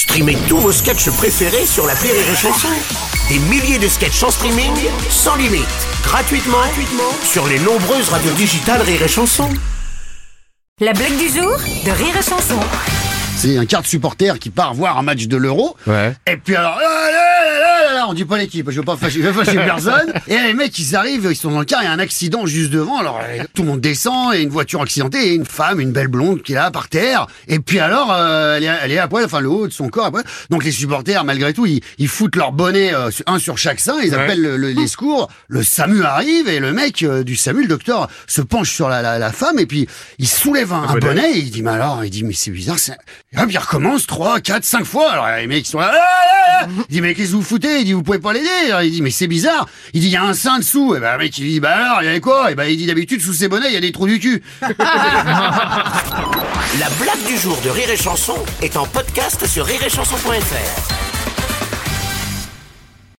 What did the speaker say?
Streamez tous vos sketchs préférés sur la Rire et Chanson. Des milliers de sketchs en streaming, sans limite, gratuitement, gratuitement sur les nombreuses radios digitales Rire et Chanson. La blague du jour de Rire et Chanson. C'est un quart de supporter qui part voir un match de l'Euro. Ouais. Et puis alors, on dit pas l'équipe, je veux pas fâcher, je veux fâcher personne. Et les mecs, ils arrivent, ils sont dans le car, il y a un accident juste devant. Alors euh, tout le monde descend, et une voiture accidentée, et une femme, une belle blonde qui est là par terre. Et puis alors, euh, elle, est, elle est à poil, enfin le haut de son corps à poil. Donc les supporters, malgré tout, ils, ils foutent leur bonnet euh, un sur chaque sein, ils appellent le- le- les secours. Le SAMU arrive, et le mec euh, du SAMU, le docteur, se penche sur la, la, la femme, et puis il soulève un, un bonnet. bonnet, et il dit, mais alors, il dit, mais c'est bizarre, c'est... Et hop, il recommence trois, quatre, cinq fois. Alors les mecs ils sont là, Il dit, mais qu'est-ce que vous foutez? Il dit, vous pouvez pas l'aider. Il dit, mais c'est bizarre. Il dit, il y a un sein dessous. Et ben, le mec, il dit, bah alors, il y avait quoi? Et ben, il dit, d'habitude, sous ces bonnets, il y a des trous du cul. La blague du jour de Rire et Chanson est en podcast sur rireetchanson.fr.